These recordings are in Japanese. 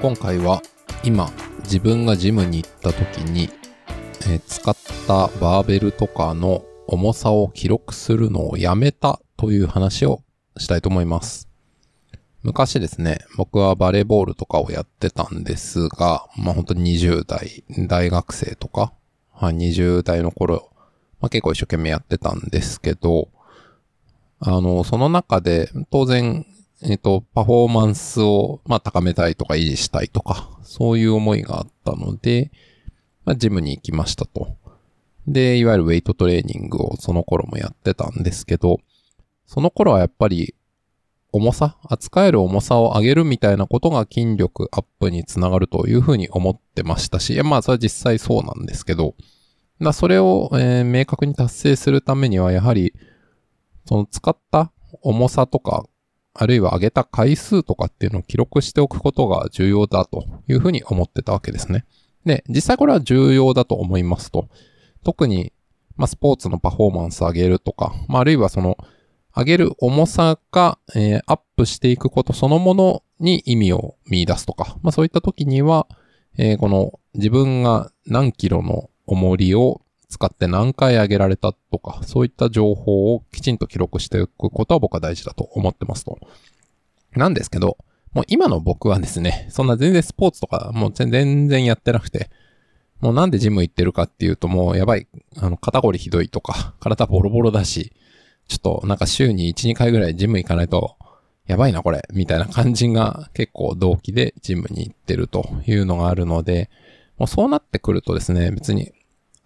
今回は今自分がジムに行った時に、えー使ったバーベルとかの重さを記録するのをやめたという話をしたいと思います。昔ですね、僕はバレーボールとかをやってたんですが、まあ本当に20代、大学生とか、はい、20代の頃、まあ結構一生懸命やってたんですけど、あの、その中で、当然、えっ、と、パフォーマンスを、まあ、高めたいとか維持したいとか、そういう思いがあったので、まあ、ジムに行きましたと。で、いわゆるウェイトトレーニングをその頃もやってたんですけど、その頃はやっぱり、重さ、扱える重さを上げるみたいなことが筋力アップにつながるというふうに思ってましたし、まあ、それは実際そうなんですけど、だそれを、えー明確に達成するためには、やはり、その使った重さとか、あるいは上げた回数とかっていうのを記録しておくことが重要だというふうに思ってたわけですね。で、実際これは重要だと思いますと。特に、まあ、スポーツのパフォーマンス上げるとか、まあ、あるいはその、上げる重さが、えーアップしていくことそのものに意味を見出すとか、まあ、そういった時には、えーこの自分が何キロの重りを使って何回上げられたとか、そういった情報をきちんと記録しておくことは僕は大事だと思ってますと。なんですけど、もう今の僕はですね、そんな全然スポーツとかもう全然やってなくて、もうなんでジム行ってるかっていうともうやばい、あの肩こりひどいとか、体ボロボロだし、ちょっとなんか週に1、2回ぐらいジム行かないと、やばいなこれ、みたいな感じが結構同期でジムに行ってるというのがあるので、もうそうなってくるとですね、別に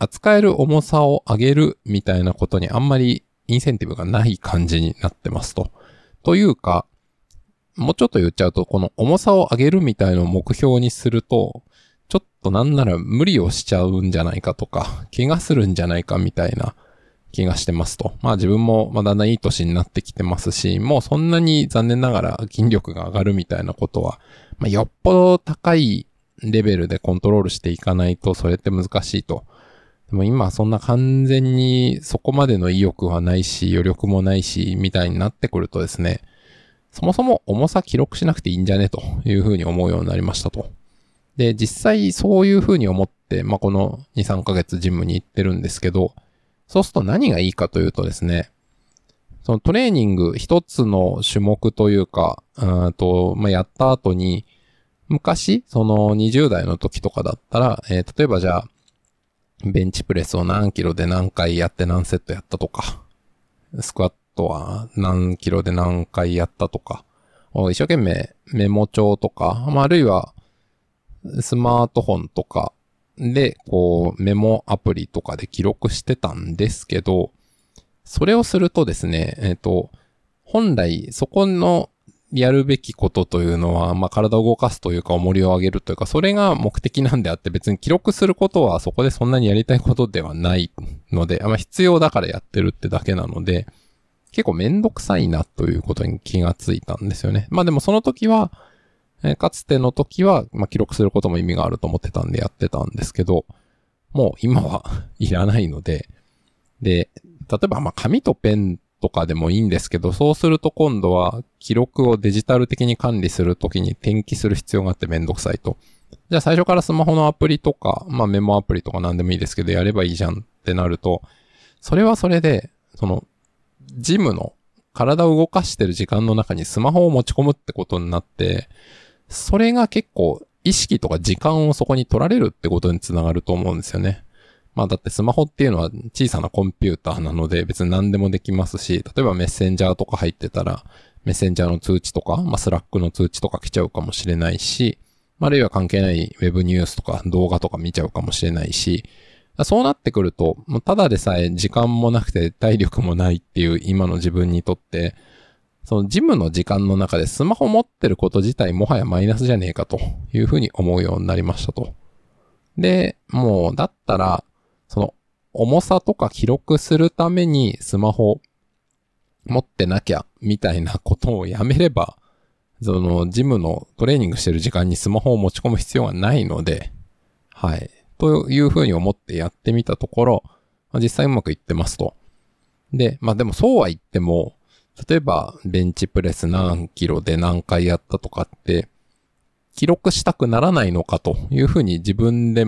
扱える重さを上げるみたいなことにあんまりインセンティブがない感じになってますと。というか、もうちょっと言っちゃうと、この重さを上げるみたいのを目標にすると、ちょっとなんなら無理をしちゃうんじゃないかとか、怪我するんじゃないかみたいな気がしてますと。まあ自分もまだんだんいい年になってきてますし、もうそんなに残念ながら筋力が上がるみたいなことは、まあよっぽど高いレベルでコントロールしていかないとそれって難しいと。でも今そんな完全にそこまでの意欲はないし、余力もないし、みたいになってくるとですね、そもそも重さ記録しなくていいんじゃねというふうに思うようになりましたと。で、実際そういうふうに思って、まあ、この2、3ヶ月ジムに行ってるんですけど、そうすると何がいいかというとですね、そのトレーニング一つの種目というか、うんと、まあ、やった後に、昔、その20代の時とかだったら、えー例えばじゃあ、ベンチプレスを何キロで何回やって何セットやったとか、スクワットは何キロで何回やったとか、一生懸命メモ帳とか、まあ、あるいはスマートフォンとかで、こうメモアプリとかで記録してたんですけど、それをするとですね、えっ、と、本来そこのやるべきことというのは、まあ、体を動かすというか、重りを上げるというか、それが目的なんであって、別に記録することはそこでそんなにやりたいことではないので、あまあ、必要だからやってるってだけなので、結構めんどくさいなということに気がついたんですよね。まあでもその時は、えかつての時は、まあ記録することも意味があると思ってたんでやってたんですけど、もう今は いらないので、で、例えばま紙とペンとかでもいいんですけど、そうすると今度は記録をデジタル的に管理するときに転記する必要があってめんどくさいと。じゃあ最初からスマホのアプリとか、まあメモアプリとか何でもいいですけど、やればいいじゃんってなると、それはそれで、その、ジムの体を動かしてる時間の中にスマホを持ち込むってことになって、それが結構意識とか時間をそこに取られるってことにつながると思うんですよね。まあだってスマホっていうのは小さなコンピューターなので別に何でもできますし、例えばメッセンジャーとか入ってたら、メッセンジャーの通知とか、まあ Slack の通知とか来ちゃうかもしれないし、あるいは関係ないウェブニュースとか動画とか見ちゃうかもしれないし、そうなってくると、ただでさえ時間もなくて体力もないっていう今の自分にとって、そのジムの時間の中でスマホ持ってること自体もはやマイナスじゃねえかというふうに思うようになりましたと。で、もうだったら、その重さとか記録するためにスマホ持ってなきゃみたいなことをやめれば、そのジムのトレーニングしてる時間にスマホを持ち込む必要がないので、はい。というふうに思ってやってみたところ、まあ実際うまくいってますと。で、まあでもそうは言っても、例えばベンチプレス何キロで何回やったとかって、記録したくならないのかというふうに自分で、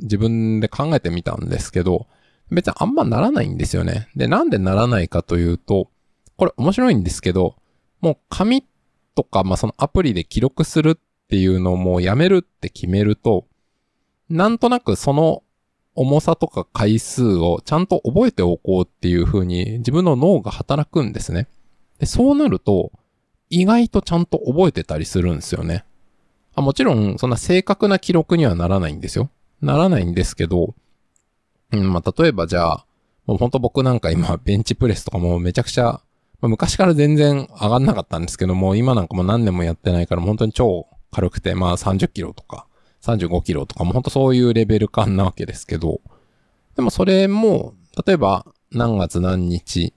自分で考えてみたんですけど、別にあんまならないんですよね。で、なんでならないかというと、これ面白いんですけど、もう紙とか、まあ、そのアプリで記録するっていうのをもうやめるって決めると、なんとなくその重さとか回数をちゃんと覚えておこうっていう風に自分の脳が働くんですね。で、そうなると、意外とちゃんと覚えてたりするんですよね。あもちろん、そんな正確な記録にはならないんですよ。ならないんですけど、うん、まあ、例えばじゃあ、もうほんと僕なんか今、ベンチプレスとかもめちゃくちゃ、まあ、昔から全然上がんなかったんですけども、今なんかも何年もやってないから本当に超軽くて、まあ30キロとか、35キロとかもほんとそういうレベル感なわけですけど、でもそれも、例えば何月何日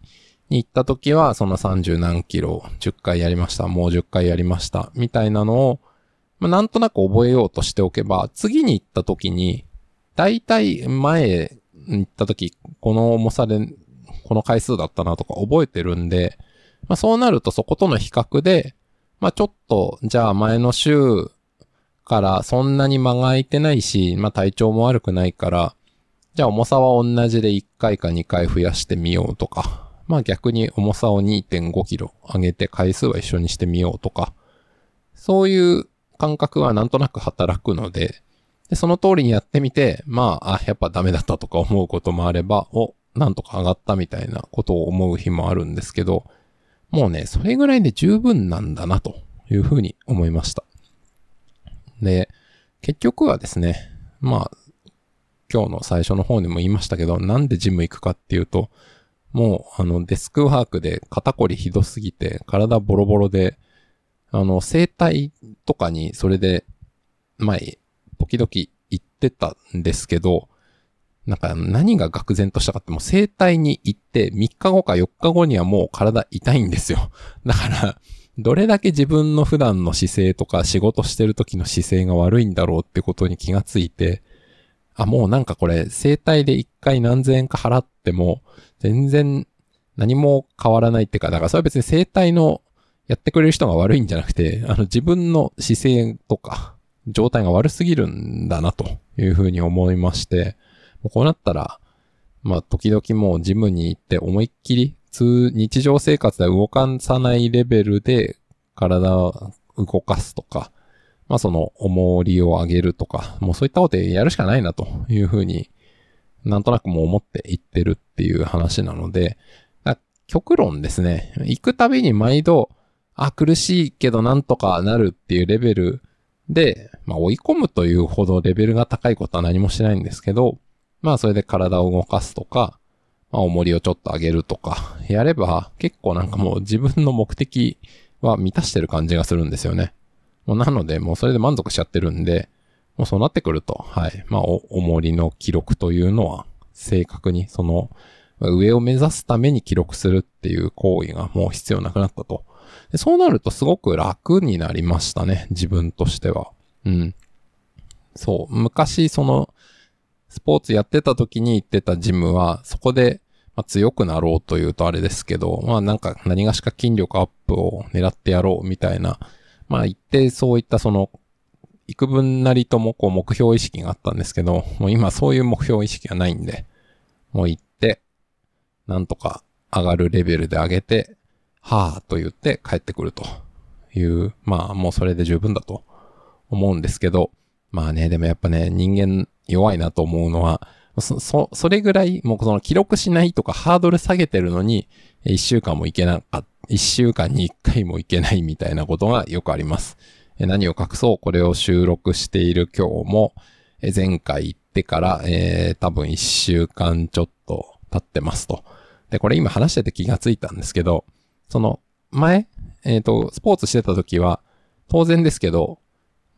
に行った時はその30何キロ10回やりました、もう10回やりました、みたいなのを、まあ、なんとなく覚えようとしておけば、次に行った時に、だいたい前行った時、この重さで、この回数だったなとか覚えてるんで、まあそうなるとそことの比較で、まあちょっと、じゃあ前の週からそんなに間が空いてないし、まあ体調も悪くないから、じゃあ重さは同じで1回か2回増やしてみようとか、まあ逆に重さを2.5キロ上げて回数は一緒にしてみようとか、そういう感覚はなんとなく働くので、で、その通りにやってみて、まあ、あ、やっぱダメだったとか思うこともあれば、お、なんとか上がったみたいなことを思う日もあるんですけど、もうね、それぐらいで十分なんだなというふうに思いました。で、結局はですね、まあ、今日の最初の方にも言いましたけど、なんでジム行くかっていうと、もう、あの、デスクワークで肩こりひどすぎて、体ボロボロで、あの、生体とかにそれで、前、時々行ってたんですけど、なんか何が愕然としたかってもう生体に行って3日後か4日後にはもう体痛いんですよ。だから、どれだけ自分の普段の姿勢とか仕事してる時の姿勢が悪いんだろうってことに気がついて、あ、もうなんかこれ、生体で一回何千円か払っても、全然何も変わらないってか、だからそれは別に生体のやってくれる人が悪いんじゃなくて、あの自分の姿勢とか、状態が悪すぎるんだなというふうに思いまして、もうこうなったら、まあ時々もうジムに行って思いっきり、通、日常生活では動かさないレベルで体を動かすとか、まあその重りを上げるとか、もうそういったことでやるしかないなというふうになんとなくもう思って行ってるっていう話なので、極論ですね、行くたびに毎度、あ、苦しいけどなんとかなるっていうレベルで、まあ追い込むというほどレベルが高いことは何もしないんですけど、まあそれで体を動かすとか、まあ重りをちょっと上げるとか、やれば結構なんかもう自分の目的は満たしてる感じがするんですよね。もうなのでもうそれで満足しちゃってるんで、もうそうなってくると、はい。まあお重りの記録というのは正確にその上を目指すために記録するっていう行為がもう必要なくなったと。でそうなるとすごく楽になりましたね。自分としては。うん。そう。昔、その、スポーツやってた時に行ってたジムは、そこで、まあ、強くなろうというとあれですけど、まあなんか何がしか筋力アップを狙ってやろうみたいな、まあ一定そういったその、幾分なりともこう目標意識があったんですけど、もう今そういう目標意識がないんで、もう行って、なんとか上がるレベルで上げて、はぁと言って帰ってくるという、まあもうそれで十分だと思うんですけど、まあね、でもやっぱね、人間弱いなと思うのは、そ、そ、それぐらい、もうその記録しないとかハードル下げてるのに、一週間もいけなかった、一週間に一回もいけないみたいなことがよくあります。何を隠そう、これを収録している今日も、前回行ってから、えー、多分一週間ちょっと経ってますと。で、これ今話してて気がついたんですけど、その、前、えっ、ー、と、スポーツしてた時は、当然ですけど、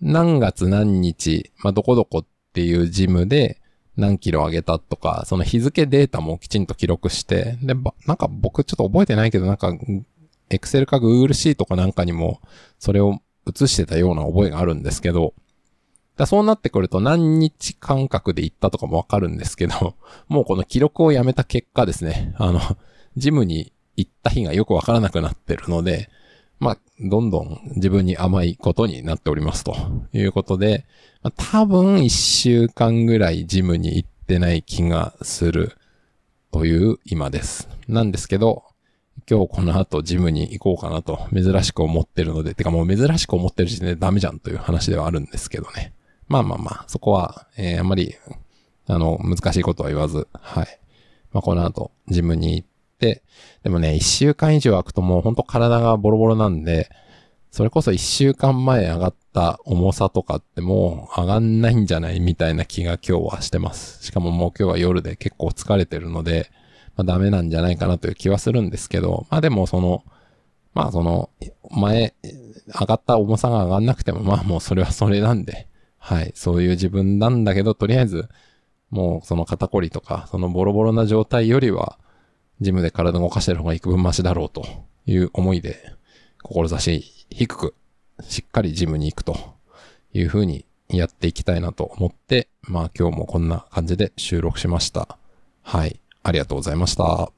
何月何日、まあ、どこどこっていうジムで何キロ上げたとか、その日付データもきちんと記録して、で、なんか僕ちょっと覚えてないけど、なんか、エクセルか Google シートかなんかにも、それを映してたような覚えがあるんですけど、だそうなってくると何日間隔で行ったとかもわかるんですけど、もうこの記録をやめた結果ですね、あの、ジムに行った日がよくわからなくなってるので、まあ、どんどん自分に甘いことになっておりますということで、まあ、多分一週間ぐらいジムに行ってない気がするという今です。なんですけど、今日この後ジムに行こうかなと珍しく思ってるので、てかもう珍しく思ってる時点でダメじゃんという話ではあるんですけどね。まあまあまあ、そこは、えー、あんまり、あの、難しいことは言わず、はい。まあこの後ジムに行って、でもね、一週間以上空くともうほんと体がボロボロなんで、それこそ一週間前上がった重さとかってもう上がんないんじゃないみたいな気が今日はしてます。しかももう今日は夜で結構疲れてるので、まあダメなんじゃないかなという気はするんですけど、まあでもその、まあその、前、上がった重さが上がんなくても、まあもうそれはそれなんで、はい、そういう自分なんだけど、とりあえず、もうその肩こりとか、そのボロボロな状態よりは、ジムで体動かしてる方が幾分マシだろうという思いで、志低く、しっかりジムに行くというふうにやっていきたいなと思って、まあ今日もこんな感じで収録しました。はい。ありがとうございました。